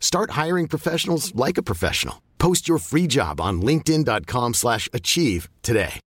Start hiring professionals like a professional. Post your free job on linkedin.com/achieve slash achieve today.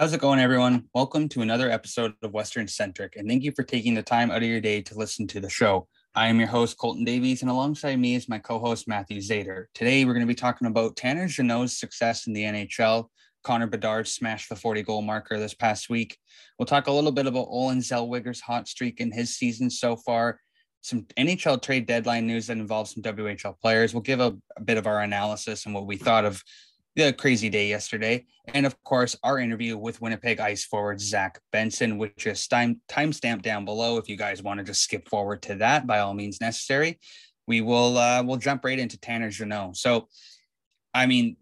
How's it going, everyone? Welcome to another episode of Western Centric, and thank you for taking the time out of your day to listen to the show. I am your host, Colton Davies, and alongside me is my co host, Matthew Zator. Today, we're going to be talking about Tanner Jeannot's success in the NHL. Connor Bedard smashed the 40 goal marker this past week. We'll talk a little bit about Olen Zellweger's hot streak in his season so far, some NHL trade deadline news that involves some WHL players. We'll give a, a bit of our analysis and what we thought of the crazy day yesterday. And of course, our interview with Winnipeg Ice forward Zach Benson, which is time timestamped down below. If you guys want to just skip forward to that, by all means necessary. We will uh we'll jump right into Tanner Jeannot. So I mean,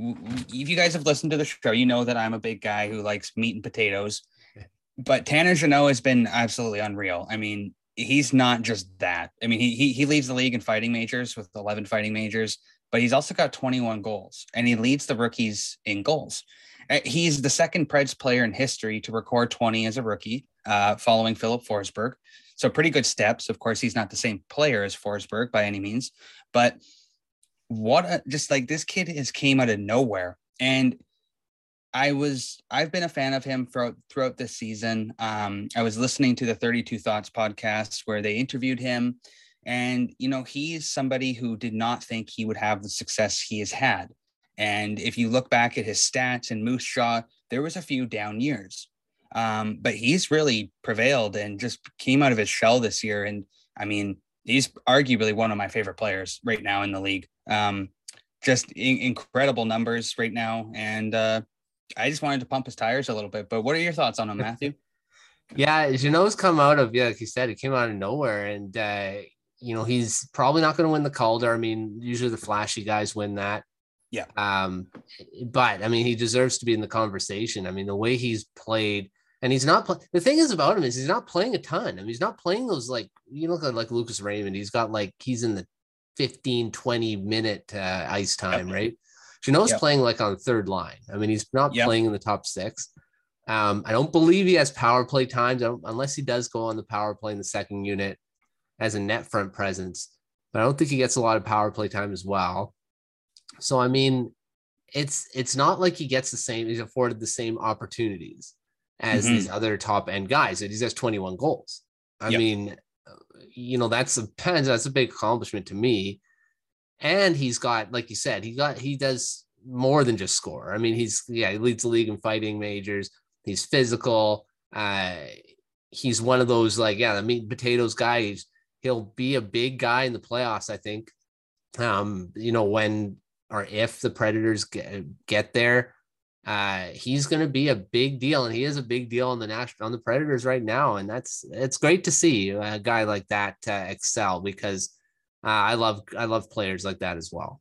if you guys have listened to the show, you know that I'm a big guy who likes meat and potatoes. But Tanner Jeannot has been absolutely unreal. I mean, he's not just that. I mean, he he, he leads the league in fighting majors with 11 fighting majors but he's also got 21 goals and he leads the rookies in goals. Uh, he's the second Preds player in history to record 20 as a rookie, uh, following Filip Forsberg. So pretty good steps. Of course, he's not the same player as Forsberg by any means, but what a, just like this kid has came out of nowhere. And I was I've been a fan of him throughout throughout this season. Um, I was listening to the 32 Thoughts podcast where they interviewed him and, you know, he's somebody who did not think he would have the success he has had. And if you look back at his stats and Moose Jaw, there was a few down years. Um, but he's really prevailed and just came out of his shell this year. And I mean, he's arguably one of my favorite players right now in the league. Um, just in- incredible numbers right now. And uh, I just wanted to pump his tires a little bit. But what are your thoughts on him, Matthew? yeah, Jeannot's come out of, yeah, like you said, he came out of nowhere. And, uh, you know, he's probably not going to win the Calder. I mean, usually the flashy guys win that. Yeah. Um, but I mean, he deserves to be in the conversation. I mean, the way he's played, and he's not. Play- the thing is about him is he's not playing a ton. I mean, he's not playing those like you look at like Lucas Raymond. He's got like he's in the 15, 20 minute uh, ice time, yep. right? Jeannot's yep. playing like on third line. I mean, he's not yep. playing in the top six. Um, I don't believe he has power play times unless he does go on the power play in the second unit as a net front presence, but I don't think he gets a lot of power play time as well. So I mean, it's it's not like he gets the same, he's afforded the same opportunities as mm-hmm. these other top end guys. He has 21 goals. I yep. mean, you know, that's a that's a big accomplishment to me. And he's got, like you said, he got he does more than just score. I mean, he's yeah, he leads the league in fighting majors. He's physical. Uh, he's one of those like yeah, the meat and potatoes guys. He'll be a big guy in the playoffs. I think. Um, you know when or if the Predators get, get there, uh, he's going to be a big deal, and he is a big deal on the national on the Predators right now, and that's it's great to see a guy like that uh, excel because uh, I love I love players like that as well.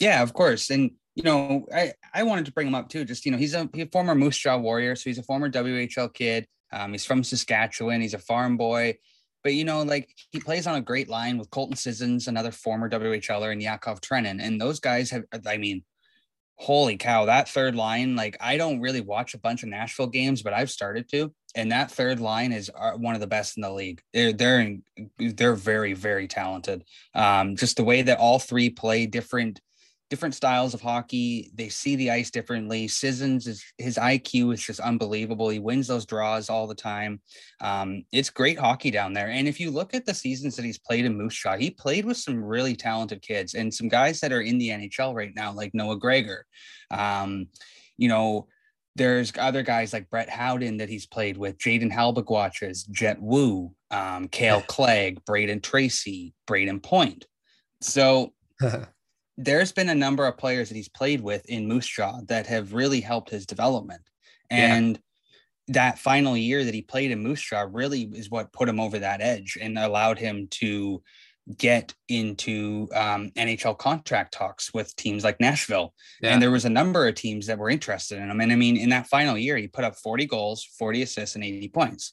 Yeah, of course, and you know I I wanted to bring him up too. Just you know he's a, he's a former Moose Jaw Warrior, so he's a former WHL kid. Um, he's from Saskatchewan. He's a farm boy. But you know, like he plays on a great line with Colton Sissons, another former WHLer, and Yakov Trenin. And those guys have, I mean, holy cow, that third line, like I don't really watch a bunch of Nashville games, but I've started to. And that third line is uh, one of the best in the league. They're they're they're very very talented. Um, just the way that all three play different different styles of hockey. They see the ice differently. Sissons is his IQ is just unbelievable. He wins those draws all the time. Um, it's great hockey down there. And if you look at the seasons that he's played in Moose Jaw, he played with some really talented kids and some guys that are in the NHL right now, like Noah Gregor. Um, you know, there's other guys like Brett Howden that he's played with, Jayden Halbgewachs, Jett Woo, um, Kale Clague, Brayden Tracey, Brayden Point. So there's been a number of players that he's played with in Moose Jaw that have really helped his development. And yeah. that final year that he played in Moose Jaw really is what put him over that edge and allowed him to get into um, NHL contract talks with teams like Nashville. Yeah. And there was a number of teams that were interested in him. And I mean, in that final year, he put up 40 goals, 40 assists, and 80 points.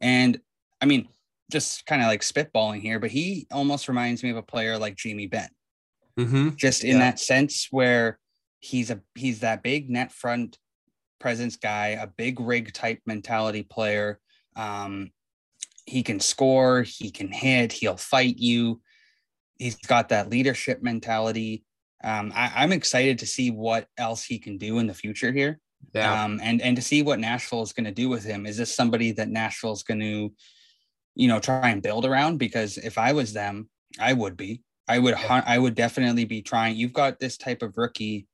And I mean, just kind of like spitballing here, but he almost reminds me of a player like Jamie Benn mm-hmm. just in yeah. that sense where he's a he's that big net front presence guy, a big rig type mentality player. Um, he can score, he can hit, he'll fight you. He's got that leadership mentality. Um, I, am excited to see what else he can do in the future here. Yeah. Um, and and to see what Nashville is going to do with him. Is this somebody that Nashville is going to, you know, try and build around? Because if I was them, I would be. I would yeah. I would definitely be trying. You've got this type of rookie.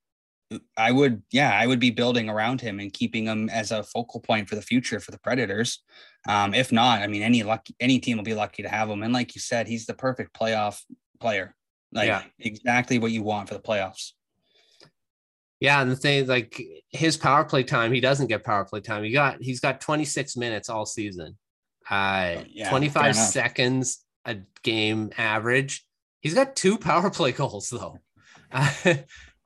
I would yeah, I would be building around him and keeping him as a focal point for the future for the Predators. Um, if not, I mean any lucky any team will be lucky to have him. And like you said, he's the perfect playoff player. Like yeah. exactly what you want for the playoffs. Yeah, and the thing like his power play time, he doesn't get power play time. He got he's got 26 minutes all season. Uh yeah, 25 seconds a game average He's got two power play goals though. Uh,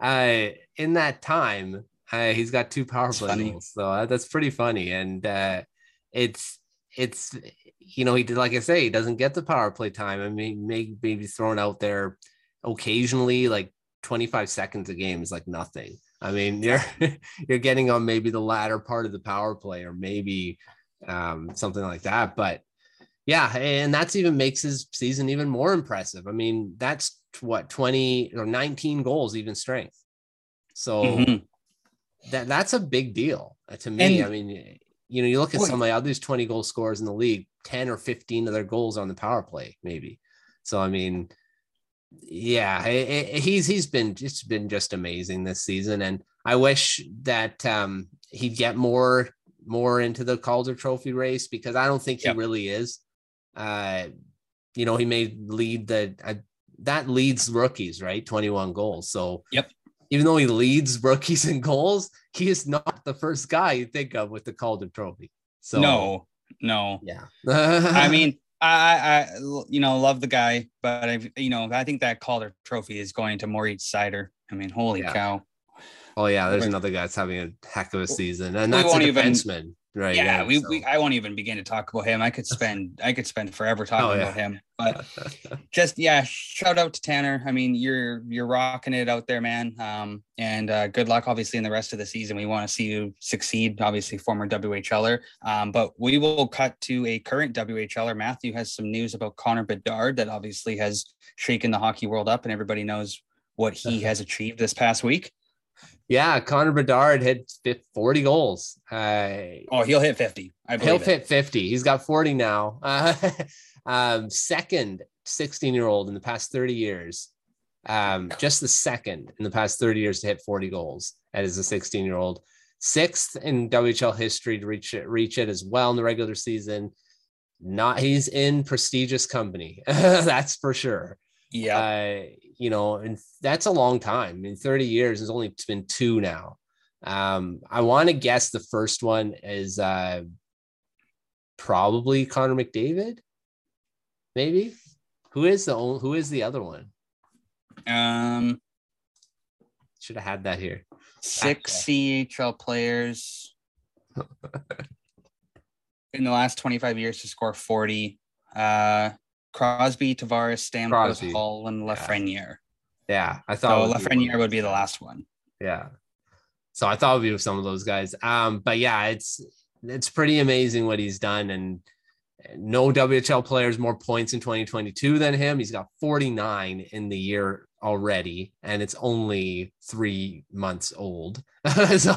uh, in that time, uh, he's got two power play funny. goals. So uh, that's pretty funny, and uh, it's it's you know he did like I say he doesn't get the power play time. I mean, maybe maybe thrown out there occasionally, like 25 seconds a game is like nothing. I mean, you're you're getting on maybe the latter part of the power play or maybe um, something like that, but yeah, and that's even makes his season even more impressive. I mean, that's what 20 or 19 goals, even strength. So mm-hmm. that that's a big deal uh, to me. And, I mean, you know, you look at boy, some of the others 20 goal scorers in the league, 10 or 15 of their goals on the power play, maybe. So I mean, yeah, it, it, he's he's been it's been just amazing this season, and I wish that um, he'd get more more into the Calder Trophy race because I don't think he really is. Uh, you know, he may lead the uh, that leads rookies, right? 21 goals. So, yep. Even though he leads rookies in goals, he is not the first guy you think of with the Calder Trophy. So no, no, yeah. I mean, I, I, you know, love the guy, but I, you know, I think that Calder Trophy is going to Moritz Seider. I mean, holy yeah. cow! Oh yeah, there's another guy that's having a heck of a season, and that's a defenseman. Even, Right. Yeah, yeah we, so. we I won't even begin to talk about him. I could spend I could spend forever talking oh, yeah. about him. But just yeah, shout out to Tanner. I mean, you're you're rocking it out there, man. Um, and uh, good luck, obviously, in the rest of the season. We want to see you succeed. Obviously, former WHLer. Um, but we will cut to a current WHLer. Matthew has some news about Connor Bedard that obviously has shaken the hockey world up, and everybody knows what he has achieved this past week. Yeah, Connor Bedard hit 40 goals. Uh, oh, he'll hit 50. I he'll it. hit 50. He's got 40 now. Uh, um, second 16 year old in the past 30 years. Um, just the second in the past 30 years to hit 40 goals as a 16 year old. Sixth in WHL history to reach it, reach it as well in the regular season. Not he's in prestigious company. That's for sure. Yeah. Uh, you know, and that's a long time. In 30 years, there's only been two now. Um, I want to guess the first one is uh, probably Connor McDavid. Maybe. Who is the only, who is the other one? Um, should have had that here. Six CHL players in the last 25 years to score 40. Uh, Crosby, Tavares, Stamkos, Crosby. Hall, and Lafreniere. Yeah, I thought so Lafreniere would be the last one. Yeah, so I thought it would be with some of those guys. Um, but yeah, it's it's pretty amazing what he's done, and no WHL players more points in 2022 than him. He's got 49 in the year already, and it's only three months old. so,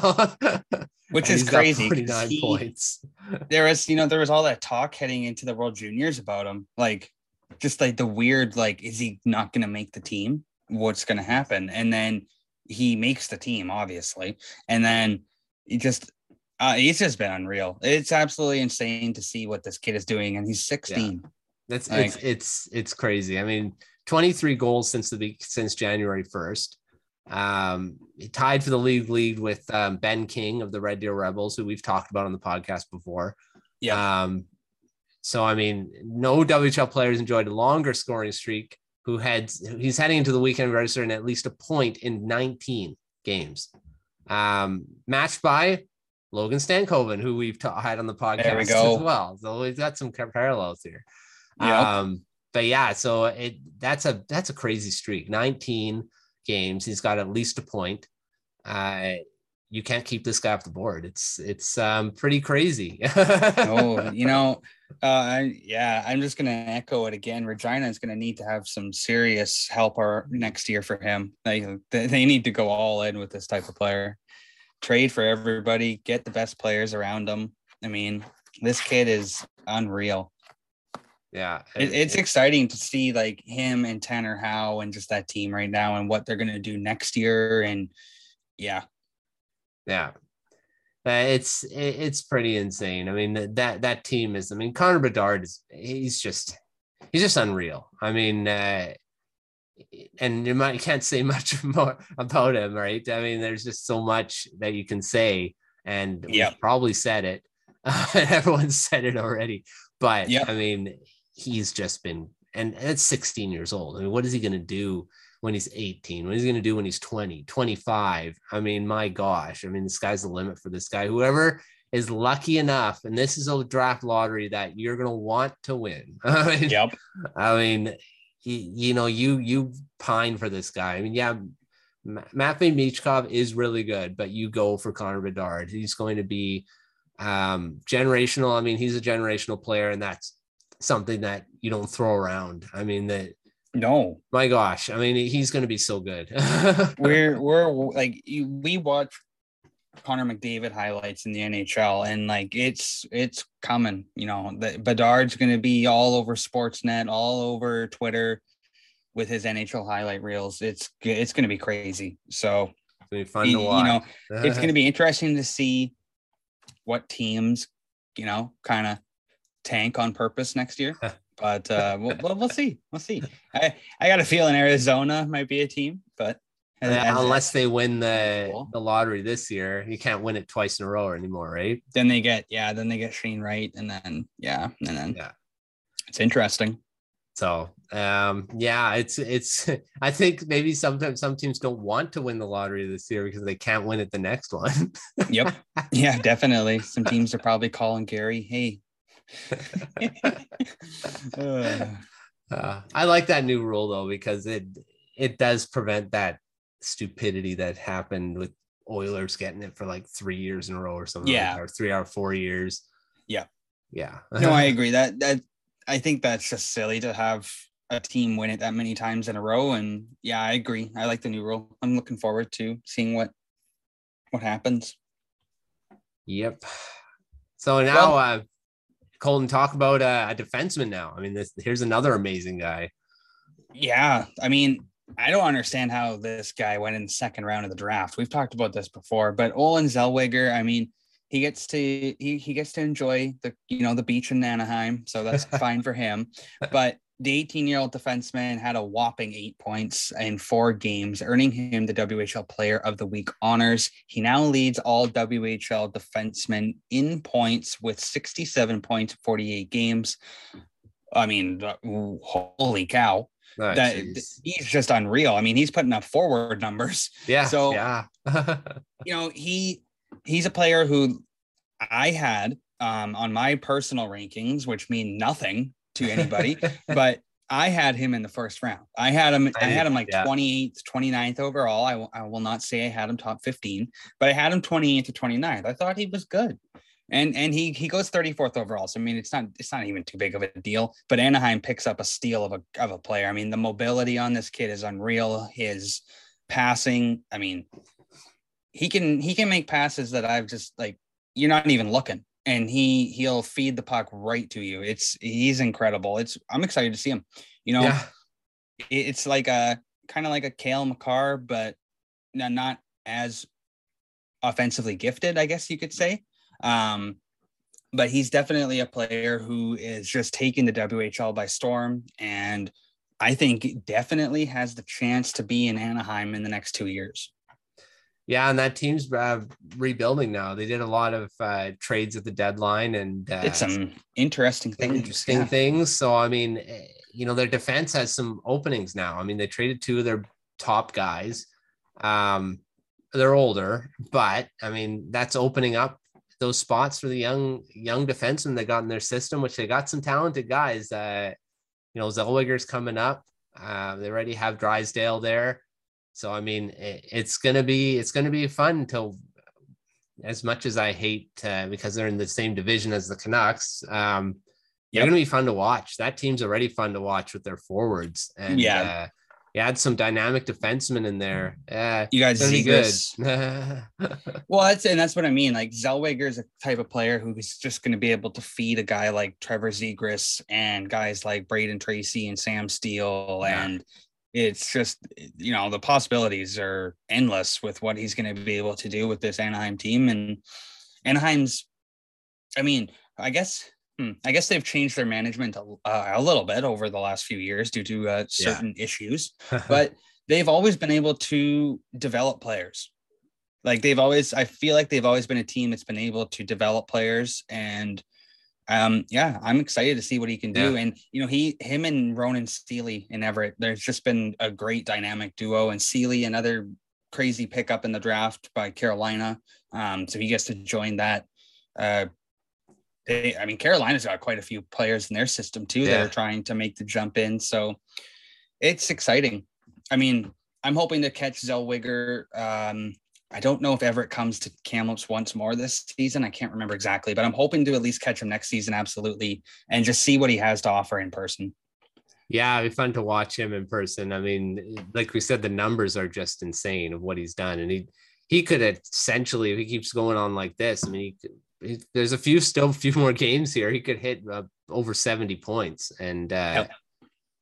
which is crazy. 49 he, points. there was, you know, there was all that talk heading into the World Juniors about him, like just like the weird, like, is he not going to make the team? What's going to happen? And then he makes the team, obviously, and then he just uh, he's just been unreal. It's absolutely insane to see what this kid is doing, and he's 16. Yeah. That's like, it's it's it's crazy. I mean, 23 goals since the week since January 1st. Um, he tied for the league lead with um, Ben King of the Red Deer Rebels, who we've talked about on the podcast before. Yeah. Um, so I mean, no WHL players enjoyed a longer scoring streak. Who had he's heading into the weekend registering at least a point in 19 games. Um, matched by Logan Stankoven, who we've ta- had on the podcast we as well. So we've got some parallels here. Yep. Um, but yeah, so it that's a that's a crazy streak. 19 games, he's got at least a point. Uh, you can't keep this guy off the board. It's it's um, pretty crazy. oh, you know, uh, I, yeah, I'm just gonna echo it again. Regina is gonna need to have some serious helper next year for him. Like they, they need to go all in with this type of player trade for everybody, get the best players around them. I mean, this kid is unreal. Yeah, it, it's it, exciting to see like him and Tanner Howe and just that team right now and what they're gonna do next year. And yeah, yeah, uh, it's it's pretty insane. I mean that that team is. I mean Connor Bedard is he's just he's just unreal. I mean, uh, and you might you can't say much more about him, right? I mean, there's just so much that you can say, and yeah, probably said it. Uh, everyone said it already, but yeah, I mean, he's just been, and it's 16 years old. I mean, what is he going to do when he's 18? What is he going to do when he's 20, 25? I mean, my gosh, I mean, the sky's the limit for this guy. Whoever is lucky enough, and this is a draft lottery that you're going to want to win. I mean, yep. I mean, he, you know, you you pine for this guy. I mean, yeah, Matvey Michkov is really good, but you go for Connor Bedard. He's going to be um, generational. I mean, he's a generational player, and that's something that you don't throw around. I mean, that no, my gosh, I mean, he's going to be so good. we're we're like we watch Connor McDavid highlights in the NHL, and like it's it's coming. You know, the Bedard's going to be all over Sportsnet, all over Twitter with his NHL highlight reels. It's it's going to be crazy. So it's be fun to watch. You know, it's going to be interesting to see what teams, you know, kind of tank on purpose next year. but uh, we'll, we'll see. We'll see. I, I got a feeling Arizona might be a team, but as, unless they win the the lottery this year, you can't win it twice in a row anymore, right? Then they get yeah, then they get Shane Wright, and then yeah, and then yeah, it's interesting. So um, yeah, it's it's. I think maybe sometimes some teams don't want to win the lottery this year because they can't win it the next one. yep. Yeah, definitely. Some teams are probably calling Gary, hey. uh. I like that new rule though because it it does prevent that stupidity that happened with Oilers getting it for like three years in a row or something. Yeah, like or three or four years. Yeah, yeah. no, I agree. That that I think that's just silly to have a team win it that many times in a row. And yeah, I agree. I like the new rule. I'm looking forward to seeing what what happens. Yep. So now, well, uh, Colton, talk about uh, a defenseman now. I mean, this here's another amazing guy. Yeah, I mean, I don't understand how this guy went in the second round of the draft. We've talked about this before, but Olen Zellweger, I mean, he gets to he he gets to enjoy the you know the beach in Anaheim, so that's fine for him. But the 18 year old defenseman had a whopping eight points in four games, earning him the WHL Player of the Week honors. He now leads all WHL defensemen in points with 67 points, 48 games. I mean, holy cow! Oh, that geez. he's just unreal. I mean, he's putting up forward numbers. Yeah. So yeah, you know, he he's a player who I had um, on my personal rankings, which mean nothing to anybody, but I had him in the first round. I had him, I, had him like yeah. 28th, 29th overall. I, w- I will not say I had him top 15, but I had him 28th to 29th. I thought he was good. and and he he goes 34th overall. So I mean, it's not it's not even too big of a deal. But Anaheim picks up a steal of a of a player. I mean, the mobility on this kid is unreal. His passing, I mean, he can he can make passes that I've just like you're not even looking, and he he'll feed the puck right to you. It's he's incredible. It's I'm excited to see him. You know, Yeah. it's like a kind of like a Cale Makar, but not not as offensively gifted, I guess you could say. Um, but he's definitely a player who is just taking the WHL by storm, and I think definitely has the chance to be in Anaheim in the next two years. Yeah, and that team's uh, rebuilding now. They did a lot of uh, trades at the deadline and uh, It's some interesting things. interesting yeah. things. So I mean, eh, you know, their defense has some openings now. I mean, they traded two of their top guys. Um, they're older, but I mean, that's opening up those spots for the young young defensemen they got in their system, which they got some talented guys. Uh, you know, Zellweger's coming up. Uh, they already have Drysdale there. So I mean, it, it's gonna be it's gonna be fun until as much as I hate uh, because they're in the same division as the Canucks. Um, they're gonna be fun to watch. That team's already fun to watch with their forwards, and Yeah. uh, you add some dynamic defensemen in there. Uh, You got it's gonna be Zegras. good. Well, that's and that's what I mean. Like Zellweger is a type of player who's just going to be able to feed a guy like Trevor Zegras and guys like Brayden Tracey and Sam Steele, Yeah. and it's just you know the possibilities are endless with what he's going to be able to do with this Anaheim team. And Anaheim's, I mean, I guess. hmm, I guess they've changed their management a, uh, a little bit over the last few years due to uh, certain issues but they've always been able to develop players. Like they've always, I feel like they've always been a team that's been able to develop players, and um, yeah, I'm excited to see what he can do. And you know, he, him, and Ronan Seeley in Everett, there's just been a great dynamic duo. And Seeley, another crazy pickup in the draft by Carolina, um, so he gets to join that. Uh, they, I mean, Carolina's got quite a few players in their system too that are trying to make the jump in. So it's exciting. I mean, I'm hoping to catch Zellweger. Um, I don't know if Everett comes to Kamloops once more this season. I can't remember exactly, but I'm hoping to at least catch him next season, absolutely, and just see what he has to offer in person. Yeah, it'd be fun to watch him in person. I mean, like we said, the numbers are just insane of what he's done, and he he could essentially, if he keeps going on like this, I mean, he, he, there's a few still a few more games here. He could hit uh, over seventy points, and uh, Yep.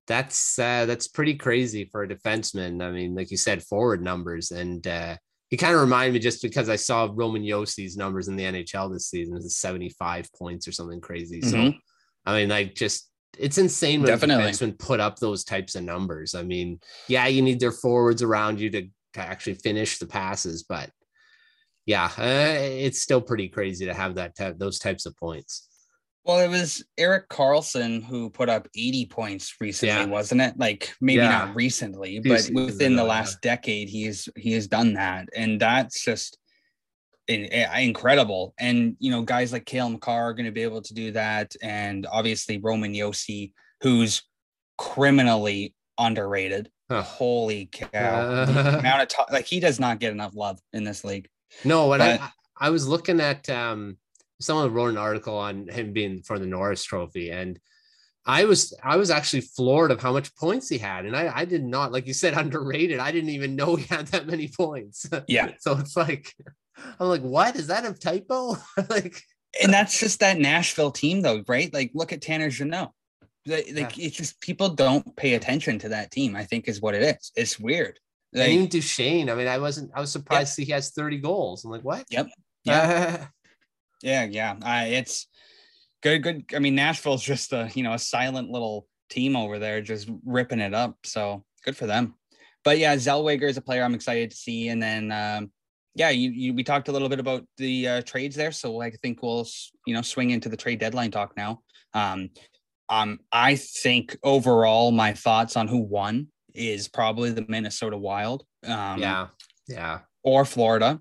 that's uh, that's pretty crazy for a defenseman. I mean, like you said, forward numbers, and uh, he kind of reminded me just because I saw Roman Josi's numbers in the NHL this season, seventy five points or something crazy. So, Mhm. I mean, like just it's insane when Definitely. a defenseman put up those types of numbers. I mean, yeah, you need their forwards around you to, to actually finish the passes, but yeah, uh, it's still pretty crazy to have that type, those types of points. Well, it was Erik Karlsson who put up 80 points recently, Yeah. wasn't it? Like maybe Yeah. not recently, but within the last decade, he's he has done that, and that's just in, eh, incredible. And you know, guys like Cale Makar are going to be able to do that, and obviously Roman Josi, who's criminally underrated. Huh. Holy cow! The amount of time, like he does not get enough love in this league. No, and But- I, I was looking at um, someone wrote an article on him being for the Norris Trophy, and I was I was actually floored of how much points he had, and I I did not like you said underrated. I didn't even know he had that many points. Yeah. so it's like I'm like, what is that a typo? like, and that's just that Nashville team, though, right? Like, look at Tanner Jeannot. Like, like, it's just people don't pay attention to that team. I think is what it is. It's weird. and Like, even Duchene. I mean, I wasn't. I was surprised to see he has 30 goals. I'm like, what? Yep. Yeah. Yeah, yeah. Uh, it's good. Good. I mean, Nashville's just a you know a silent little team over there, just ripping it up. So good for them. But yeah, Zellweger is a player I'm excited to see. And then um, yeah, you, you we talked a little bit about the uh, trades there, so I think we'll you know swing into the trade deadline talk now. Um, um, I think overall, my thoughts on who won is probably the Minnesota Wild. Um, yeah. Yeah. or Florida.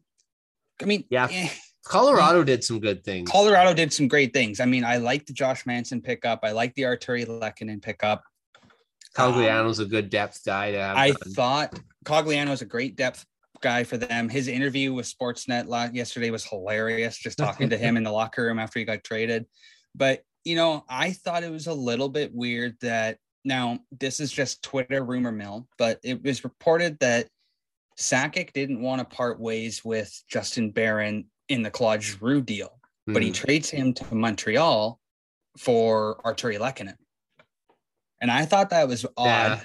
I mean, Yeah. eh, Colorado did some good things. Colorado did some great things. I mean, I like the Josh Manson pickup. I like the Artturi Lehkonen pickup. Cogliano's a good depth guy to have. I done. thought Cogliano is a great depth guy for them. His interview with Sportsnet yesterday was hilarious. Just talking to him in the locker room after he got traded. But you know, I thought it was a little bit weird that now this is just Twitter rumor mill, but it was reported that Sakic didn't want to part ways with Justin Barron in the Claude Giroux deal, mm. but he hmm. trades him to Montreal for Artturi Lehkonen. And I thought that was odd.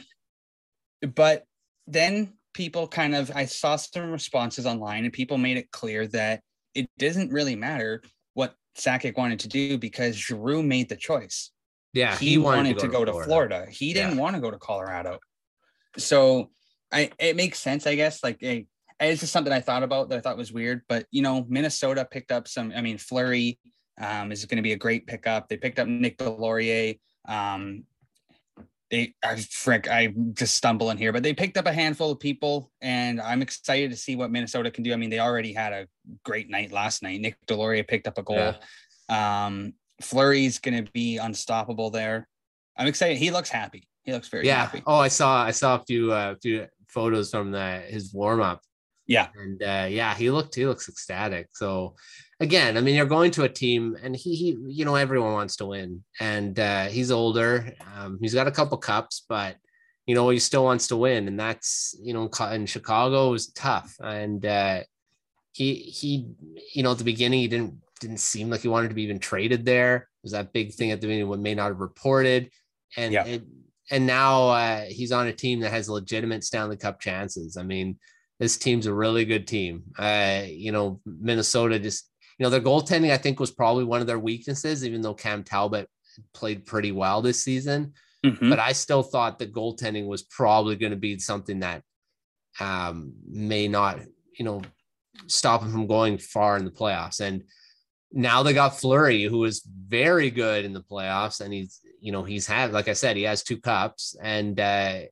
Yeah. But then people kind of, I saw some responses online and people made it clear that it doesn't really matter what Sakic wanted to do because Giroux made the choice. Yeah, he, he wanted, wanted, to go, to, go to Florida. Florida. He didn't yeah. want to go to Colorado. So I it makes sense, I guess. Like a, it's just something I thought about that I thought was weird. But you know, Minnesota picked up some. I mean, Fleury um, is going to be a great pickup. They picked up Nick Deslauriers. Um, they, I frick, I just stumble in here, but they picked up a handful of people, and I'm excited to see what Minnesota can do. I mean, they already had a great night last night. Nick Deslauriers picked up a goal. Yeah. Um, Fleury's going to be unstoppable there. I'm excited. He looks happy. He looks very yeah. Happy. Oh, I saw I saw a few uh, few photos from the his warm up. Yeah, and uh, yeah, he looked he looks ecstatic. So again, I mean, you're going to a team, and he, he you know, everyone wants to win, and uh, he's older. Um, he's got a couple cups, but you know, he still wants to win, and that's you know, in Chicago was tough, and uh, he he, you know, at the beginning he didn't didn't seem like he wanted to be even traded there. It was that big thing at the beginning what may not have reported, and yeah. it, and now uh, he's on a team that has legitimate Stanley Cup chances. I mean, this team's a really good team. Uh, you know, Minnesota just you know, their goaltending, I think, was probably one of their weaknesses, even though Cam Talbot played pretty well this season. Mm-hmm. But I still thought the goaltending was probably going to be something that um, may not, you know, stop him from going far in the playoffs. And now they got Fleury, who is very good in the playoffs, and he's, you know, he's had, like I said, he has two cups, and uh,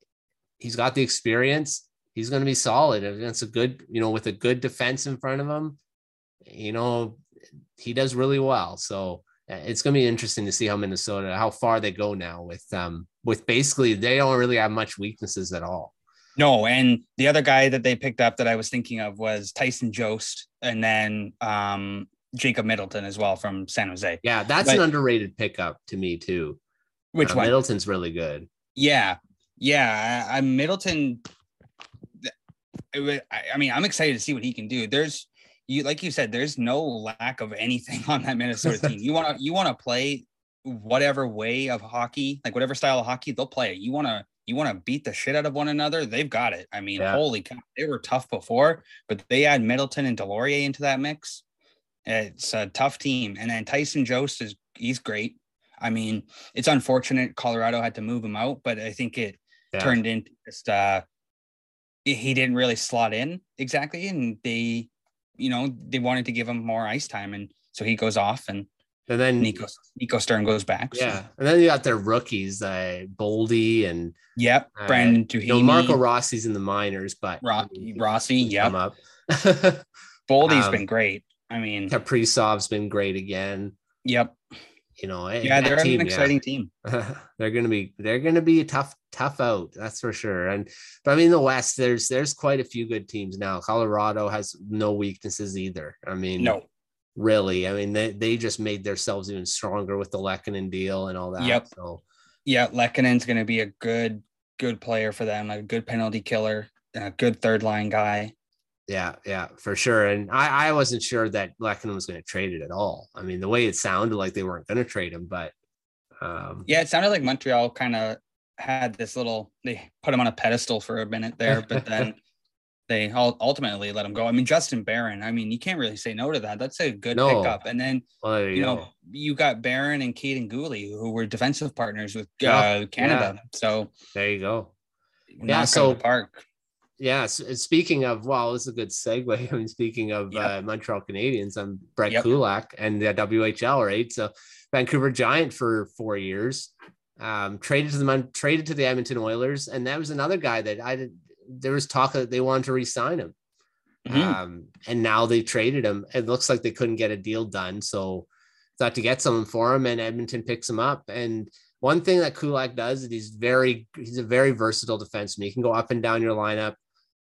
he's got the experience. He's going to be solid. against a good, you know, with a good defense in front of him you know, he does really well. So uh, it's going to be interesting to see how Minnesota, how far they go now with um with basically they don't really have much weaknesses at all. No, and the other guy that they picked up that I was thinking of was Tyson Jost, and then um Jacob Middleton as well from San Jose. Yeah, that's but, an underrated pickup to me too. Which uh, one? Middleton's really good. Yeah, yeah. I, I Middleton. I, I mean, I'm excited to see what he can do. There's you like you said, there's no lack of anything on that Minnesota team. You want to you want to play whatever way of hockey, like whatever style of hockey, they'll play it. You want to you want to beat the shit out of one another, they've got it. I mean, yeah. holy cow, they were tough before, but they add Middleton and Deslauriers into that mix. It's a tough team. And then Tyson Jost is he's great. I mean, it's unfortunate Colorado had to move him out, but I think it yeah. turned into just uh he didn't really slot in exactly, and they you know, they wanted to give him more ice time, and so he goes off, and and then Nico Nico Sturm goes back. Yeah, so. and then you got their rookies, uh, Boldy and yep, uh, Brandon Duhaime. You know, Marco Rossi's in the minors, but Ro- Rossi, yep. Up. Boldy's um, been great. I mean, Kaprizov's been great again. Yep. You know, yeah, they're team, an exciting yeah. team. they're gonna be they're gonna be a tough tough out, that's for sure. And but I mean, the West, there's there's quite a few good teams now. Colorado has no weaknesses either. I mean, no, really. I mean, they they just made themselves even stronger with the Lehkonen deal and all that. Yep. So yeah, Lehkonen's going to be a good good player for them, a good penalty killer, a good third line guy. Yeah, yeah, for sure. And I, I wasn't sure that Lehkonen was going to trade it at all. I mean, the way it sounded like they weren't going to trade him, but um, yeah, it sounded like Montreal kind of had this little they put him on a pedestal for a minute there, but then they ultimately let him go. I mean, Justin Barron. I mean, you can't really say no to that. That's a good no. pickup. And then well, you, you know you got Barron and Kaiden Guhle, who were defensive partners with uh, Canada. Yeah. So there you go. Yeah. So park. Yeah. Speaking of, well, this is a good segue. I mean, speaking of yep. uh, Montreal Canadiens, I'm Brett yep. Kulak and the WHL, right? So Vancouver Giant for four years um, traded to the traded to the Edmonton Oilers, and that was another guy that I did. There was talk that they wanted to re-sign him, mm-hmm. um, and now they traded him. It looks like they couldn't get a deal done, so thought to get someone for him, and Edmonton picks him up. And one thing that Kulak does is he's very he's a very versatile defenseman. He can go up and down your lineup.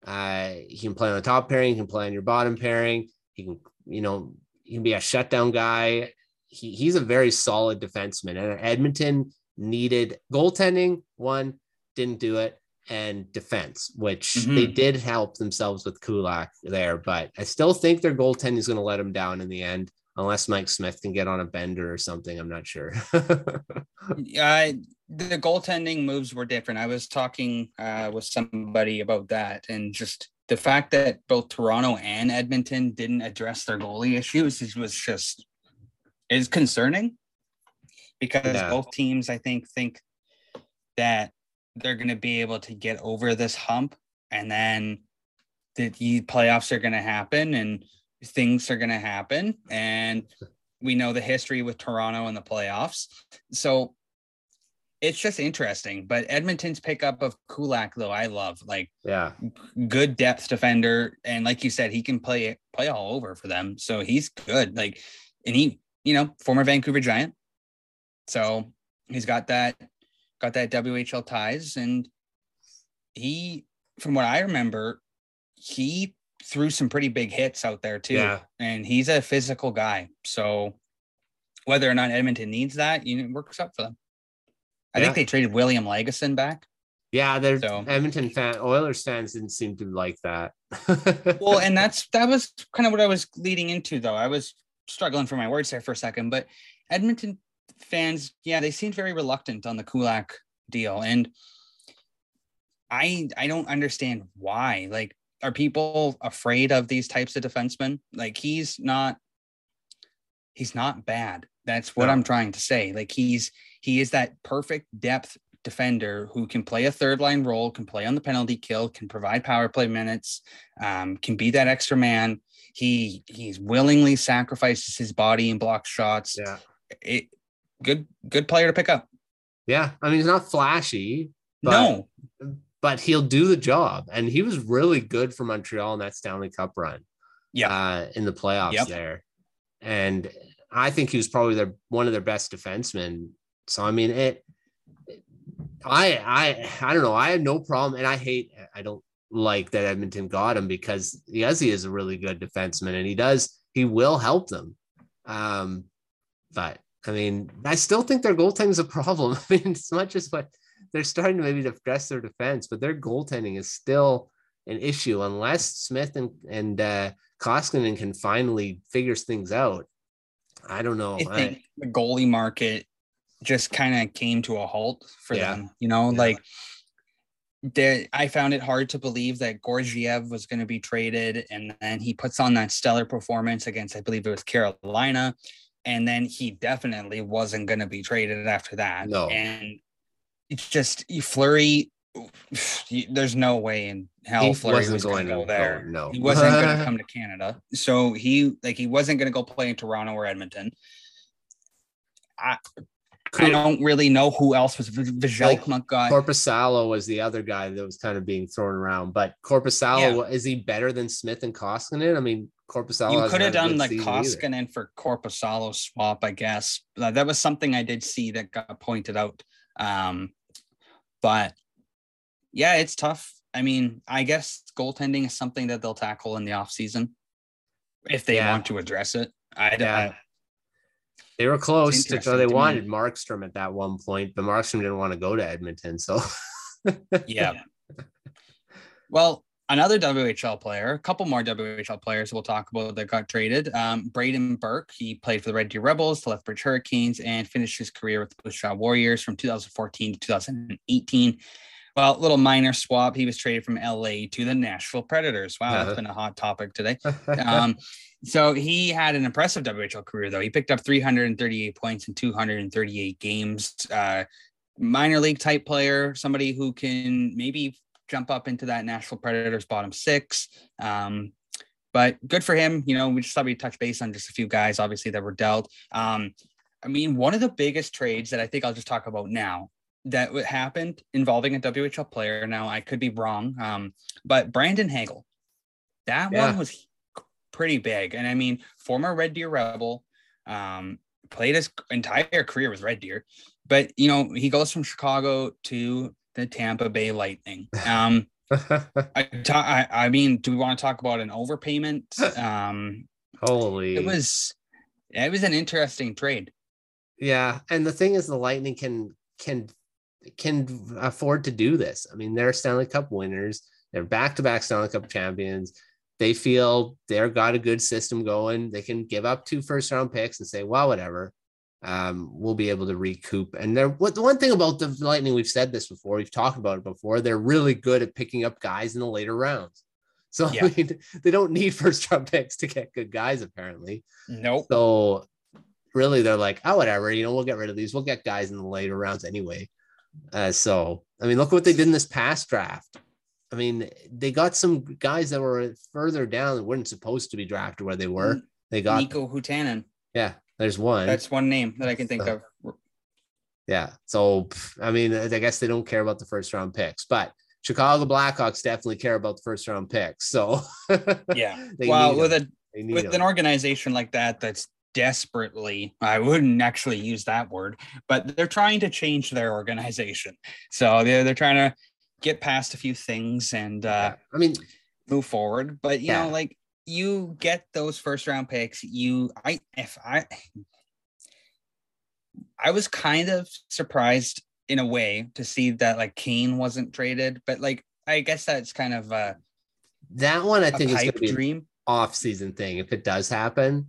Uh, he can play on the top pairing, he can play on your bottom pairing. He can, you know, he can be a shutdown guy. He, he's a very solid defenseman. And Edmonton needed goaltending, one, didn't do it, and defense, which mm-hmm. they did help themselves with Kulak there. But I still think their goaltending is going to let them down in the end unless Mike Smith can get on a bender or something. I'm not sure. yeah, the goaltending moves were different. I was talking uh, with somebody about that, and just the fact that both Toronto and Edmonton didn't address their goalie issues was just is concerning because yeah. both teams, I think, think that they're going to be able to get over this hump, and then the playoffs are going to happen, and things are going to happen, and we know the history with Toronto and the playoffs, so it's just interesting. But Edmonton's pickup of Kulak, though, I love. Like, yeah, good depth defender, and like you said, he can play play all over for them. So he's good. Like, and he, you know, former Vancouver Giant, so he's got that got that WHL ties, and he, from what I remember, he threw some pretty big hits out there too. Yeah. And he's a physical guy. So whether or not Edmonton needs that, you know, it works out for them. I yeah. think they traded William Lagesson back. Yeah, they're so. Edmonton fan Oilers fans didn't seem to like that. well, and that's that was kind of what I was leading into though. I was struggling for my words there for a second, but Edmonton fans, yeah, they seemed very reluctant on the Kulak deal. And I I don't understand why. Like, are people afraid of these types of defensemen? Like he's not he's not bad. That's what no. I'm trying to say. Like he's he is that perfect depth defender who can play a third line role, can play on the penalty kill, can provide power play minutes, um, can be that extra man. He he's willingly sacrifices his body and blocks shots. Yeah. It, good good player to pick up. Yeah, I mean he's not flashy. But, no, but he'll do the job, and he was really good for Montreal in that Stanley Cup run. Yeah, uh, in the playoffs yep. there, and I think he was probably their one of their best defensemen. So I mean it. I I I don't know. I have no problem, and I hate. I don't like that Edmonton got him because yes, he is a really good defenseman, and he does. He will help them. Um, but I mean, I still think their goaltending is a problem. I mean, as much as what they're starting to maybe address their defense, but their goaltending is still an issue unless Smith and and uh, Koskinen can finally figure things out. I don't know. I think I, the goalie market just kind of came to a halt for yeah. them. You know, yeah. like there, I found it hard to believe that Georgiev was going to be traded, and then he puts on that stellar performance against, I believe it was Carolina, and then he definitely wasn't going to be traded after that. No, and it's just Fleury. There's no way in hell he Fleury was going to go there. Go, no, he wasn't going to come to Canada. So he like he wasn't going to go play in Toronto or Edmonton. I, I don't really know who else was Vejel like, guy. Korpisalo was the other guy that was kind of being thrown around, but Korpisalo yeah. is he better than Smith and Koskinen? I mean, Korpisalo. You could have done like Koskinen either. for Korpisalo swap, I guess. That was something I did see that got pointed out. Um, but yeah, it's tough. I mean, I guess goaltending is something that they'll tackle in the off season if they yeah. want to address it. I, yeah. I they were close to, so they to wanted me. Markstrom at that one point, but Markstrom didn't want to go to Edmonton. So yeah. Well, another WHL player, a couple more WHL players we'll talk about that got traded. Um, Brayden Burke, he played for the Red Deer Rebels, the Lethbridge Hurricanes, and finished his career with the Bush Warriors from 2014 to 2018. Well, little minor swap. He was traded from LA to the Nashville Predators. Wow, that's uh-huh. been a hot topic today. Um, so he had an impressive WHL career, though. He picked up 338 points in 238 games. Uh, minor league type player, somebody who can maybe jump up into that Nashville Predators bottom six. Um, but good for him. You know, we just thought we'd touch base on just a few guys, obviously, that were dealt. Um, I mean, one of the biggest trades that I think I'll just talk about now that happened involving a WHL player. Now, I could be wrong, um, but Brandon Hagel, that yeah. one was pretty big. And I mean, former Red Deer Rebel, um, played his entire career with Red Deer, but you know, he goes from Chicago to the Tampa Bay Lightning. Um, I, ta- I I mean, do we want to talk about an overpayment? Um, Holy. it was it was an interesting trade. Yeah, and the thing is, the Lightning can can can afford to do this. I mean, they're Stanley Cup winners. They're back to back Stanley Cup champions. They feel they've got a good system going. They can give up two first round picks and say, well, whatever. Um, we'll be able to recoup. And they're what the one thing about the Lightning, we've said this before, we've talked about it before. They're really good at picking up guys in the later rounds. So Yeah. I mean, they don't need first round picks to get good guys, apparently. Nope. So really, they're like, oh, whatever, you know, we'll get rid of these. We'll get guys in the later rounds anyway. Uh, so I mean, look what they did in this past draft. I mean, they got some guys that were further down that weren't supposed to be drafted where they were. They got Niko Huuhtanen. yeah. There's one. That's one name that I can think So- of. yeah. So I mean, I guess they don't care about the first round picks, but Chicago Blackhawks definitely care about the first round picks. So Yeah. they well, with a with them. an organization like that that's desperately i wouldn't actually use that word but they're trying to change their organization so they're, they're trying to get past a few things and uh I mean, move forward but you Yeah. know like you get those first round picks you i if i i was kind of surprised in a way to see that like kane wasn't traded but like i guess that's kind of a, that one I think is going pipe to be dream off season thing if it does happen.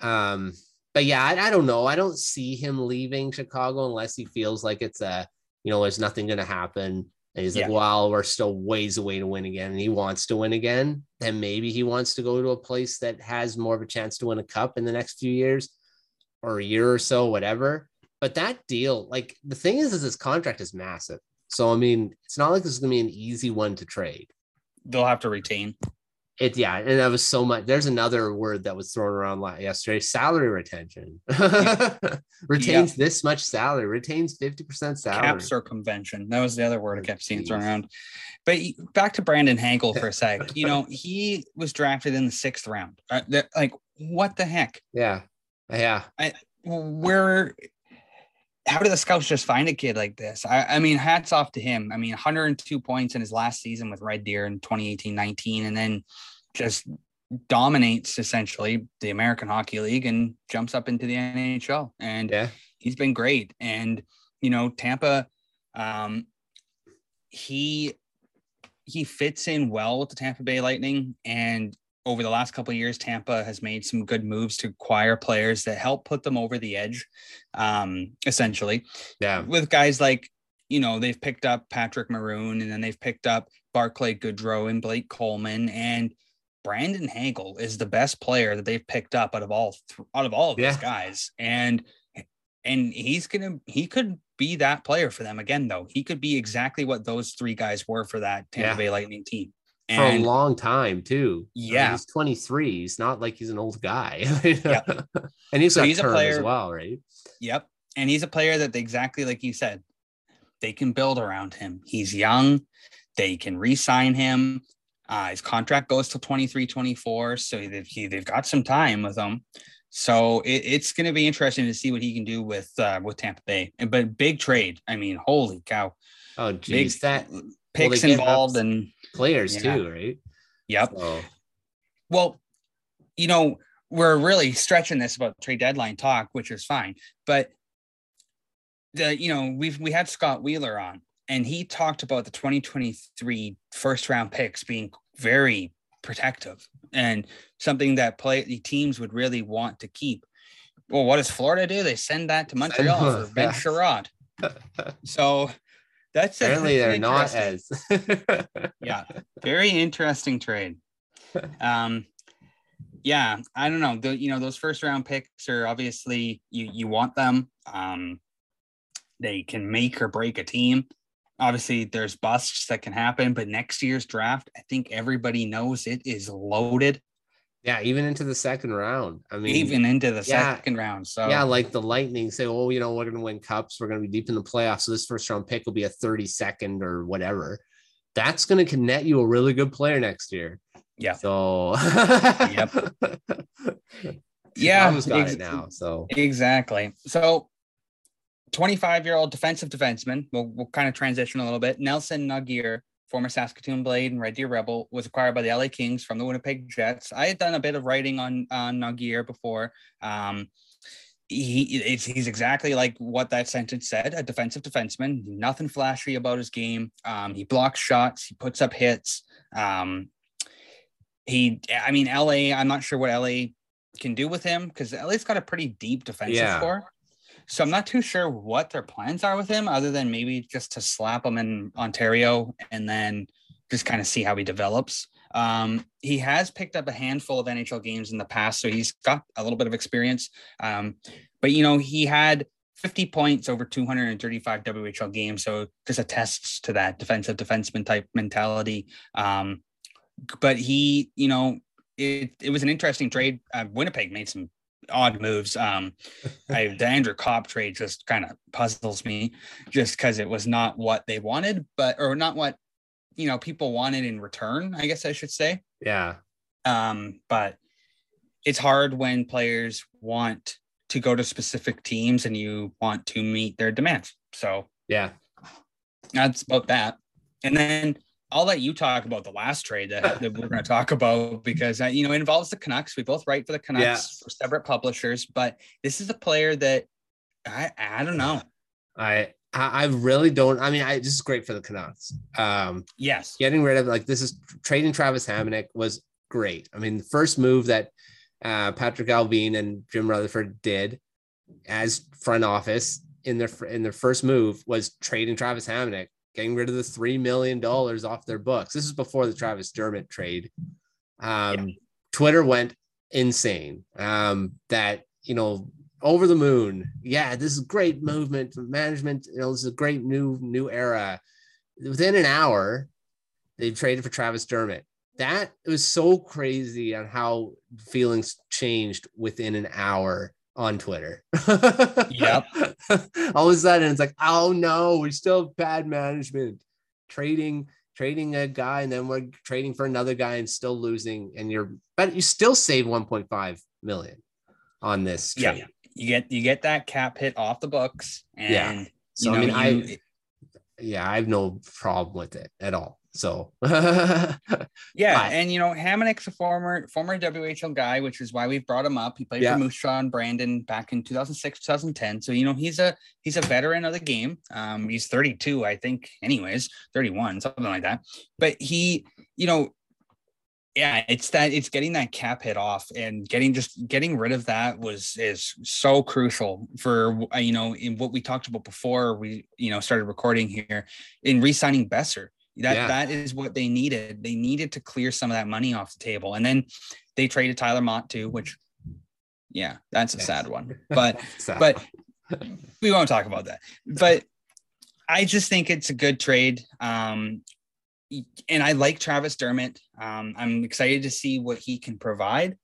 Um, but yeah, I, I don't know. I don't see him leaving Chicago unless he feels like it's a, you know, there's nothing going to happen. And he's like, Yeah. well, we're still ways away to win again. And he wants to win again. Then maybe he wants to go to a place that has more of a chance to win a cup in the next few years or a year or so, whatever. But that deal, like the thing is, is his contract is massive. So, I mean, it's not like this is going to be an easy one to trade. they'll have to retain It yeah, and that was so much. There's another word that was thrown around yesterday: salary retention. retains this much salary, retains fifty percent salary. cap circumvention. That was the other word I kept seeing thrown around. But back to Brandon Hagel for a sec. You know, he was drafted in the sixth round. Uh, like, what the heck? Yeah, yeah, Where? How did the scouts just find a kid like this? I, I mean, hats off to him. I mean, 102 points in his last season with Red Deer in 2018-19, and then just dominates essentially the American Hockey League and jumps up into the NHL. And yeah. he's been great. And you know, Tampa, um, he he fits in well with the Tampa Bay Lightning. And over the last couple of years, Tampa has made some good moves to acquire players that help put them over the edge. Um, essentially, Yeah, with guys like you know they've picked up Patrick Maroon, and then they've picked up Barclay Goodrow and Blake Coleman and. Brandon Hagel is the best player that they've picked up out of all th- out of all of these guys, and and he's gonna he could be that player for them again though he could be exactly what those three guys were for that tampa Yeah. bay lightning team for a long time too. I mean, Yeah. he's 23. He's not like he's an old guy. Yeah. and he's So he's a player as well, right? yep and he's a player that exactly like you said they can build around him he's young they can re-sign him uh, his contract goes till 23 24 so they've, he, they've got some time with him so it, it's going to be interesting to see what he can do with uh, with tampa bay but big trade i mean holy cow Oh, big that picks they involved and players Yeah. too, right? yep So, Well, you know, we're really stretching this about trade deadline talk, which is fine. But the you know, we've we had Scott Wheeler on and he talked about the 2023 first round picks being very protective and something that play the teams would really want to keep. Well, what does Florida do? They send that to Montreal for Ben. Chiarot. So that's apparently they're not as yeah very interesting trade. Um yeah i don't know. The, you know those first round picks are obviously you you want them. Um they can make or break a team. Obviously there's busts that can happen but next year's draft i think everybody knows it is loaded yeah, even into the second round. I mean, even into the yeah. second round so yeah, like the Lightning say, oh, you know, we're going to win cups. We're going to be deep in the playoffs. So this first round pick will be a 32nd or whatever. That's going to connect you a really good player next year. Yeah. So, Yep. yeah Chicago's got ex- it now. So, Exactly. So, 25 year old defensive defenseman, we'll, we'll kind of transition a little bit. Nelson Nogier former Saskatoon Blade and Red Deer Rebel, was acquired by the LA Kings from the Winnipeg Jets. I had done a bit of writing on on before. Um, he he's exactly like what that sentence said a defensive defenseman nothing flashy about his game um, he blocks shots he puts up hits um, he i mean la i'm not sure what la can do with him because la's got a pretty deep defensive Yeah. core so i'm not too sure what their plans are with him other than maybe just to slap him in ontario and then just kind of see how he develops um, he has picked up a handful of NHL games in the past, so he's got a little bit of experience. Um, but you know, he had 50 points over 235 WHL games, so just attests to that defensive defenseman type mentality. Um, but he, you know, it it was an interesting trade. Uh, Winnipeg made some odd moves. Um, I, the Andrew Copp trade just kind of puzzles me, just because it was not what they wanted, but or not what you know people wanted in return. I guess I should say. Yeah. Um, but it's hard when players want to go to specific teams and you want to meet their demands. So Yeah. that's about that. And then I'll let you talk about the last trade that, that we're going to talk about because you know it involves the Canucks. We both write for the Canucks Yeah. for separate publishers, but this is a player that I I don't know. I I I really don't. I mean, I this is great for the Canucks. Um, Yes, getting rid of like this is trading Travis Hamonic was great. I mean, the first move that uh, Patrik Allvin and Jim Rutherford did as front office in their in their first move was trading Travis Hamonic, getting rid of the three million dollars off their books. This is before the Travis Dermott trade. Um, Twitter went insane. Um, that you know over the moon. Yeah, this is great movement management. You know, this is a great new new era. Within an hour, they traded for Travis Dermott. That it was so crazy on how feelings changed within an hour on Twitter. Yep. All of a sudden, it's like, oh no, we still have bad management. Trading, trading a guy, and then we're trading for another guy and still losing. And you're, but you still save 1.5 million on this Yeah. you get you get that cap hit off the books, and Yeah. So you I know, mean, I yeah, I have no problem with it at all. So Yeah, and you know Hamonic's a former former WHL guy, which is why we've brought him up. He played Yeah. for Moose Jaw and Brandon back in 2006, 2010. So you know he's a he's a veteran of the game. Um, he's 32, I think, anyways, 31, something like that. But he, you know, yeah, it's that it's getting that cap hit off and getting just getting rid of that was is so crucial for uh, you know in what we talked about before we you know started recording here in re-signing Boeser. That Yeah. that is what they needed. They needed to clear some of that money off the table, and then they traded Tyler Motte too, which yeah, that's a sad one. But So- but we won't talk about that. But I just think it's a good trade. Um, and I like Travis Dermott. Um, I'm excited to see what he can provide.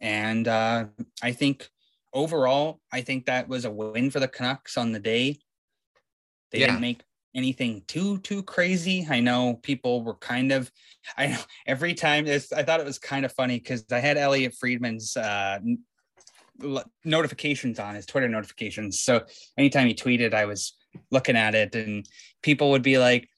And uh, I think overall, I think that was a win for the Canucks on the day. They Yeah. didn't make anything too too crazy. I know people were kind of I know every time this I thought it was kind of funny because I had Elliotte Friedman's uh notifications on his Twitter notifications. So anytime he tweeted, I was looking at it and people would be like,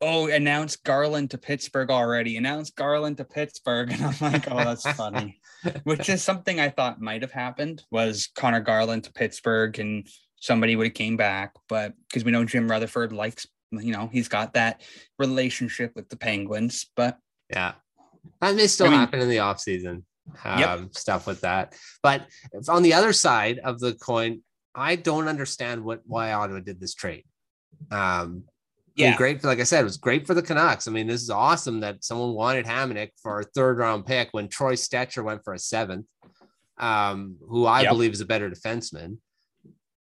Oh, announce Garland to Pittsburgh already. Announce Garland to Pittsburgh. And I'm like, oh, that's funny. Which is something I thought might have happened was Connor Garland to Pittsburgh and somebody would have came back. But because we know Jim Rutherford likes, you know, he's got that relationship with the Penguins. But Yeah. That may still I mean- happen in the off season. Um, Yep. stuff with that. But on the other side of the coin, I don't understand what why Ottawa did this trade. Um I mean, Yeah. great for like I said, it was great for the Canucks. I mean, this is awesome that someone wanted Hamonic for a third round pick when Troy Stecher went for a seventh, um, who I Yep. believe is a better defenseman.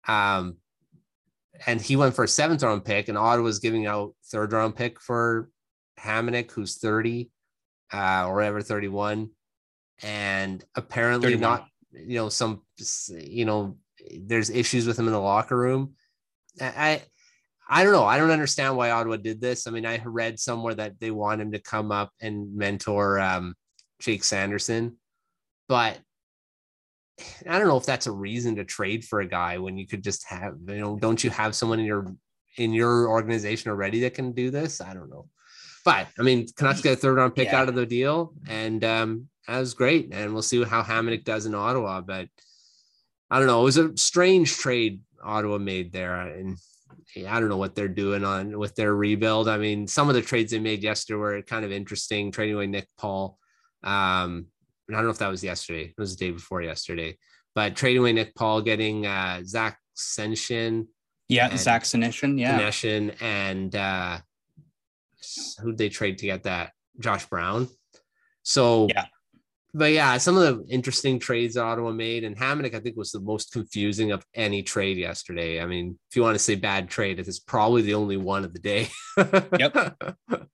Um, and he went for a seventh round pick, and Ottawa's giving out third round pick for Hamonic, who's 30 uh, or ever 31. And apparently 31. not, you know, some, you know, there's issues with him in the locker room. I, I I don't know. I don't understand why Ottawa did this. I mean, I read somewhere that they want him to come up and mentor um, Jake Sanderson, but I don't know if that's a reason to trade for a guy when you could just have, you know, don't you have someone in your in your organization already that can do this? I don't know. but I mean, Canucks get a third round pick Yeah. out of the deal, and um, that was great. And we'll see how Hamonic does in Ottawa. But I don't know. It was a strange trade Ottawa made there, and I don't know what they're doing on with their rebuild. I mean, some of the trades they made yesterday were kind of interesting. Trading away Nick Paul. Um, and I don't know if that was yesterday. It was the day before yesterday. But trading away Nick Paul, getting uh, Zach Senyshyn, Yeah, Zach Senyshyn. Yeah. Ganeshan, and uh, who'd they trade to get that? Josh Brown. So Yeah. But yeah, some of the interesting trades Ottawa made, and Hamonic, I think, was the most confusing of any trade yesterday. I mean, if you want to say bad trade, it is probably the only one of the day. Yep.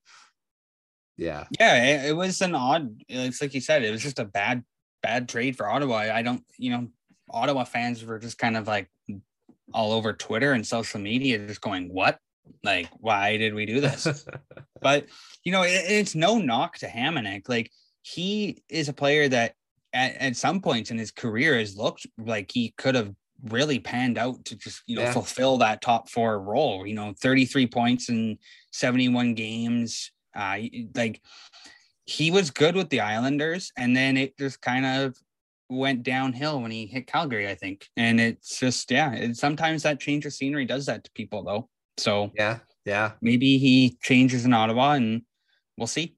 yeah. Yeah, it, it was an odd. It's like you said, it was just a bad, bad trade for Ottawa. I don't, you know, Ottawa fans were just kind of like all over Twitter and social media, just going, "What? Like, why did we do this?" but you know, it, it's no knock to Hamonic. Like he is a player that at, at some points in his career has looked like he could have really panned out to just you know Yeah. fulfill that top four role. You know, 33 points in 71 games. Uh, like he was good with the Islanders, and then it just kind of went downhill when he hit Calgary, I think. And it's just yeah, it, sometimes that change of scenery does that to people though. So yeah. Yeah. maybe he changes in Ottawa, and we'll see.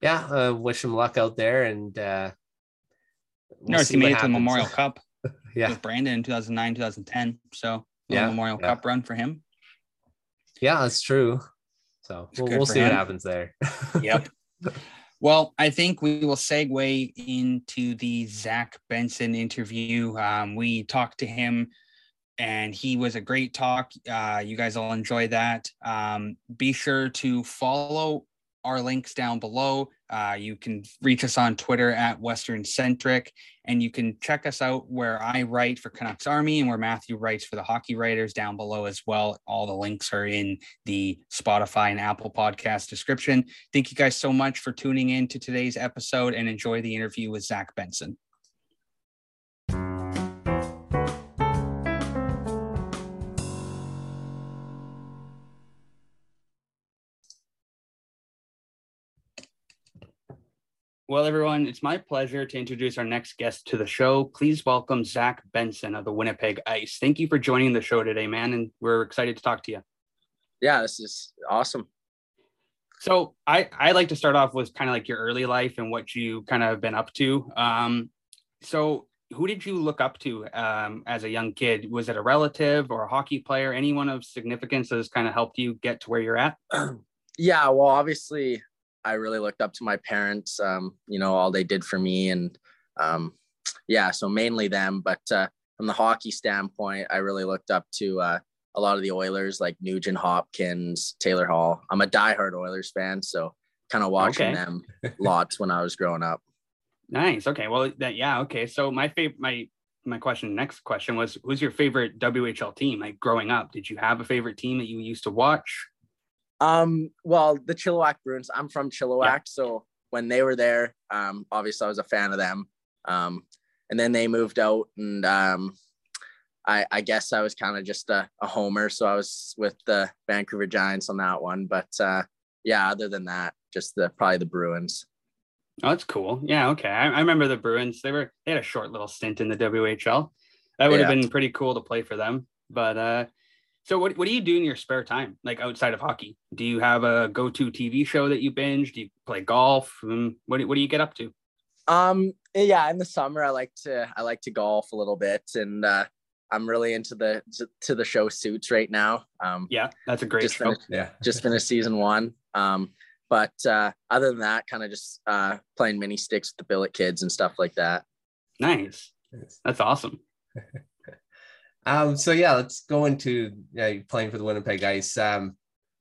Yeah. Uh, wish him luck out there. And uh, we'll see he made it to the. Memorial Cup Yeah. with Brandon in 2009, 2010. So Yeah, Memorial yeah. Cup run for him. Yeah, that's true. So we'll, we'll see what happens there. Yep. Well, I think we will segue into the Zach Benson interview. Um, we talked to him, and he was a great talk. Uh, you guys all enjoy that. Um, be sure to follow our links down below. Uh, you can reach us on Twitter at Western Centric, and you can check us out where I write for Canucks Army and where Matthew writes for the Hockey Writers down below as well. All the links are in the Spotify and Apple podcast description. Thank you guys so much for tuning in to today's episode and enjoy the interview with Zach Benson. Well, everyone, it's my pleasure to introduce our next guest to the show. Please welcome Zach Benson of the Winnipeg Ice. Thank you for joining the show today, man, and we're excited to talk to you. yeah, this is awesome. So I I like to start off with kind of like your early life and what you kind of been up to. Um, so who did you look up to um, as a young kid? Was it a relative or a hockey player? Anyone of significance that has kind of helped you get to where you're at? yeah, well, obviously, I really looked up to my parents. Um, you know, all they did for me, and um, yeah, so mainly them. But uh, from the hockey standpoint, I really looked up to uh, a lot of the Oilers, like Nugent Hopkins, Taylor Hall. I'm a diehard Oilers fan, so kind of watching Okay. them lots when I was growing up. Nice. Okay. Well, that yeah. Okay. So my favorite my my question next question was who's your favorite WHL team like growing up? Did you have a favorite team that you used to watch? Um, well, the Chilliwack Bruins. I'm from Chilliwack, so when they were there, um, obviously I was a fan of them. Um, and then they moved out, and um, I, I guess I was kind of just a, a homer, so I was with the Vancouver Giants on that one. But uh, yeah, other than that, just the probably the Bruins. Oh, that's cool. Yeah. Okay. I, I remember the Bruins. They were they had a short little stint in the WHL. That would have been pretty cool to play for them. But uh, so what what do you do in your spare time, like outside of hockey? Do you have a go to TV show that you binge? Do you play golf? Um, what do, what do you get up to? Um, yeah, in the summer I like to I like to golf a little bit, and uh, I'm really into the to the show Suits right now. Um, Yeah, that's a great Just show. finished- Yeah. just finished season one. Um, but uh, other than that, kind of just uh, playing mini sticks with the billet kids and stuff like that. Nice. That's awesome. Um, so yeah, let's go into playing for the Winnipeg Ice. Um,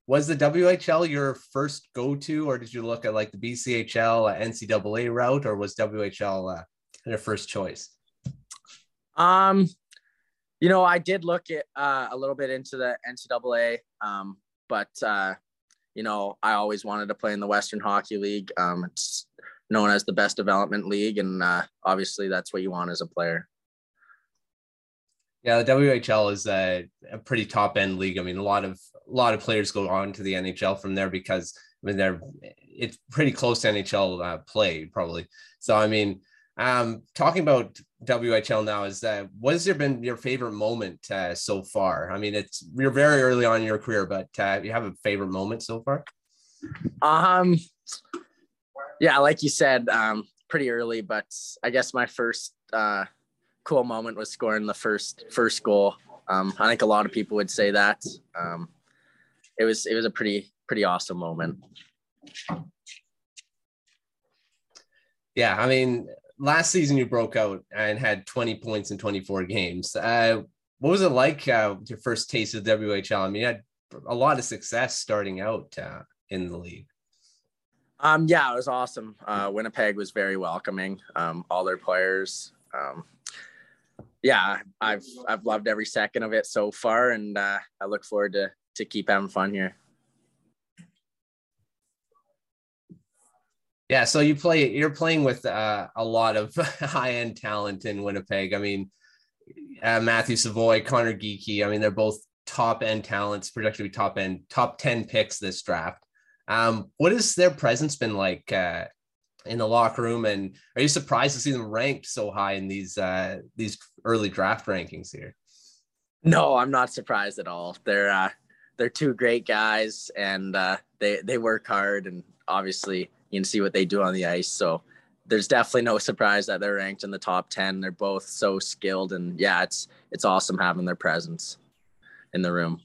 was the WHL your first go-to, or did you look at like the BCHL, uh, NCAA route, or was WHL uh, your first choice? Um, you know, I did look at uh, a little bit into the NCAA, um, but uh, you know, I always wanted to play in the Western Hockey League. Um, it's known as the best development league, and uh, obviously that's what you want as a player. Yeah, the WHL is a, a pretty top end league. I mean, a lot of a lot of players go on to the NHL from there because I mean they're it's pretty close to NHL uh, play probably. So I mean, um, talking about WHL now is that what has there been your favorite moment uh, so far? I mean, it's you're very early on in your career, but uh, you have a favorite moment so far? Um, yeah, like you said, um, pretty early, but I guess my first uh, cool moment was scoring the first first goal. Um, I think a lot of people would say that. Um, it was it was a pretty pretty awesome moment. Yeah, I mean, last season you broke out and had 20 points in 24 games. Uh, what was it like uh, your first taste of WHL? I mean, you had a lot of success starting out uh, in the league. Um, yeah, it was awesome. Uh, Winnipeg was very welcoming. Um, all their players. Um, yeah, I've I've loved every second of it so far, and uh, I look forward to to keep having fun here. Yeah, so you play you're playing with uh, a lot of high end talent in Winnipeg. I mean, uh, Matthew Savoie, Conor Geekie. I mean, they're both top end talents, projected to be top end, top ten picks this draft. Um, what has their presence been like uh, in the locker room, and are you surprised to see them ranked so high in these uh, these early draft rankings here? No, I'm not surprised at all. They're uh, they're two great guys, and uh, they they work hard, and obviously you can see what they do on the ice. So there's definitely no surprise that they're ranked in the top 10. They're both so skilled and yeah, it's it's awesome having their presence in the room.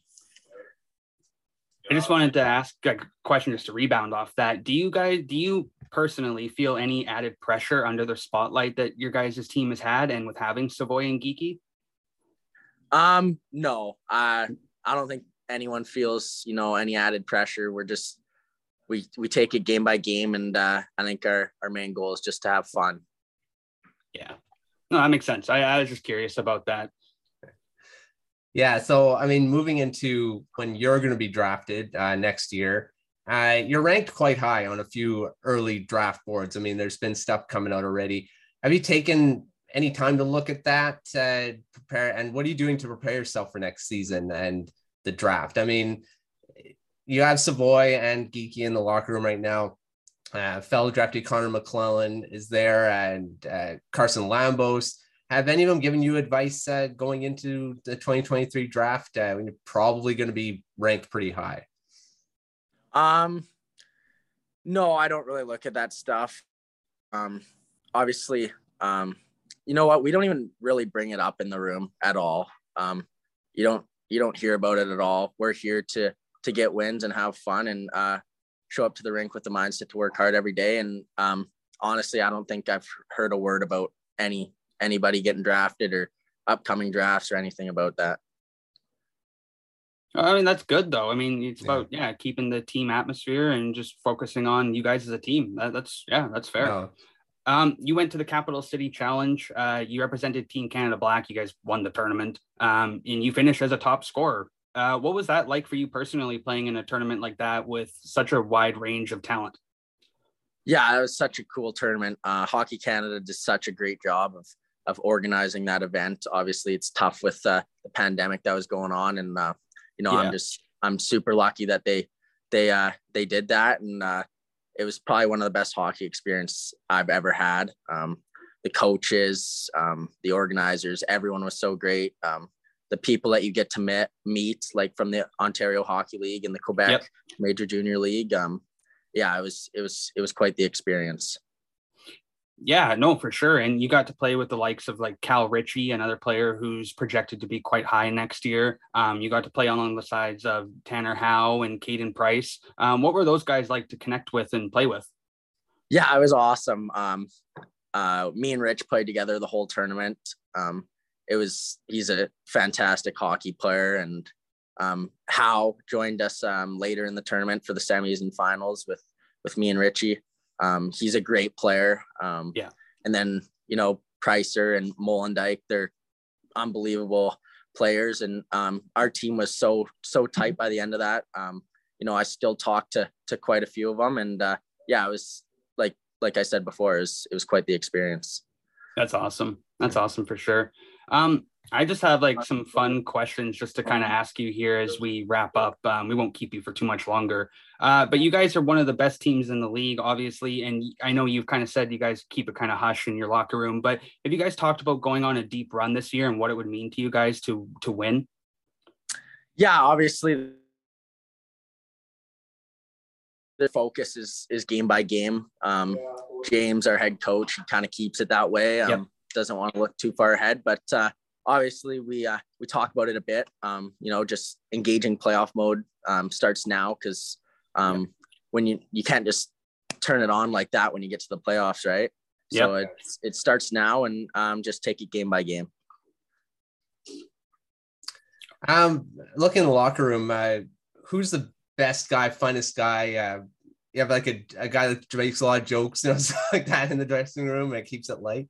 I just wanted to ask a question just to rebound off that. Do you guys do you personally feel any added pressure under the spotlight that your guys' team has had and with having Savoie and Geekie? Um, no. I I don't think anyone feels, you know, any added pressure. We're just we we take it game by game, and uh, I think our our main goal is just to have fun. Yeah, no, that makes sense. I, I was just curious about that. Yeah, so I mean, moving into when you're going to be drafted uh, next year, uh, you're ranked quite high on a few early draft boards. I mean, there's been stuff coming out already. Have you taken any time to look at that, uh, prepare, and what are you doing to prepare yourself for next season and the draft? I mean, you have Savoie and Geekie in the locker room right now. Uh, fellow draftee Connor McClennan is there, and uh, Carson Lambos. Have any of them given you advice uh, going into the 2023 draft uh, when you're probably going to be ranked pretty high? Um, no, I don't really look at that stuff. Um, obviously, um, you know what? We don't even really bring it up in the room at all. Um, you don't you don't hear about it at all. We're here to to get wins and have fun and uh, show up to the rink with the mindset to work hard every day. And um, honestly, I don't think I've heard a word about any anybody getting drafted or upcoming drafts or anything about that. I mean, that's good though. I mean, it's yeah. about yeah, keeping the team atmosphere and just focusing on you guys as a team. That, that's yeah, that's fair. No. Um, you went to the Capital City Challenge. Uh, you represented Team Canada Black. You guys won the tournament, um, and you finished as a top scorer. Uh, what was that like for you personally playing in a tournament like that with such a wide range of talent? Yeah, it was such a cool tournament. Uh, Hockey Canada did such a great job of of organizing that event. Obviously, it's tough with uh, the pandemic that was going on, and uh, you know, yeah. I'm just I'm super lucky that they they uh, they did that, and uh, it was probably one of the best hockey experience I've ever had. Um, the coaches, um, the organizers, everyone was so great. Um, the people that you get to meet, meet like from the Ontario Hockey League and the Quebec yep. Major Junior League. Um, yeah, it was it was it was quite the experience. Yeah, no, for sure. And you got to play with the likes of like Cal Ritchie, another player who's projected to be quite high next year. Um, you got to play along the sides of Tanner Howe and Caden Price. Um, what were those guys like to connect with and play with? Yeah, it was awesome. Um, uh, me and Rich played together the whole tournament. Um, it was he's a fantastic hockey player and um, Howe joined us um, later in the tournament for the semis and finals with with me and Richie. Um, he's a great player. Um, yeah. And then you know Pricer and Molendijk, they're unbelievable players, and um, our team was so so tight by the end of that. Um, you know, I still talk to to quite a few of them, and uh, yeah, it was like like I said before, it was it was quite the experience. That's awesome. That's awesome for sure. Um, I just have like some fun questions just to kind of ask you here as we wrap up. Um, we won't keep you for too much longer. Uh, but you guys are one of the best teams in the league, obviously. And I know you've kind of said you guys keep it kind of hush in your locker room. But have you guys talked about going on a deep run this year and what it would mean to you guys to to win? Yeah, obviously the focus is is game by game. Um, James, our head coach, he kind of keeps it that way. Um, yep. Doesn't want to look too far ahead, but uh, obviously we uh, we talk about it a bit. Um, you know, just engaging playoff mode um, starts now because um, yep. when you you can't just turn it on like that when you get to the playoffs, right? Yep. So it it starts now, and um, just take it game by game. Um, looking in the locker room, uh, who's the best guy, funnest guy? Uh, you have like a, a guy that makes a lot of jokes, you know, like that in the dressing room and keeps it light.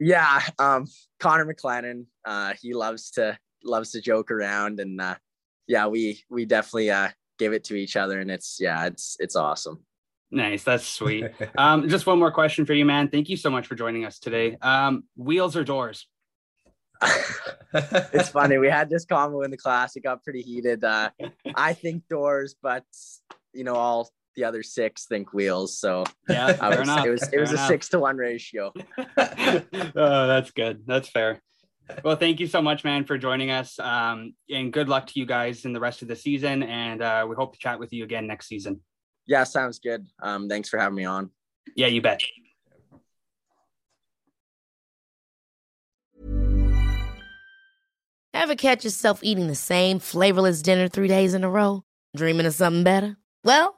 Yeah, um, Connor McClennan, uh, he loves to loves to joke around, and uh, yeah, we we definitely uh, give it to each other, and it's yeah, it's it's awesome. Nice, that's sweet. um, just one more question for you, man. Thank you so much for joining us today. Um, wheels or doors? it's funny. We had this combo in the class. It got pretty heated. Uh, I think doors, but you know, all the other six think wheels. So yeah, was, enough. it was it was a six to one ratio. oh, that's good. That's fair. Well, thank you so much, man, for joining us. Um, and good luck to you guys in the rest of the season. And uh, we hope to chat with you again next season. Yeah, sounds good. Um, thanks for having me on. Yeah, you bet. Ever catch yourself eating the same flavorless dinner three days in a row? Dreaming of something better? Well,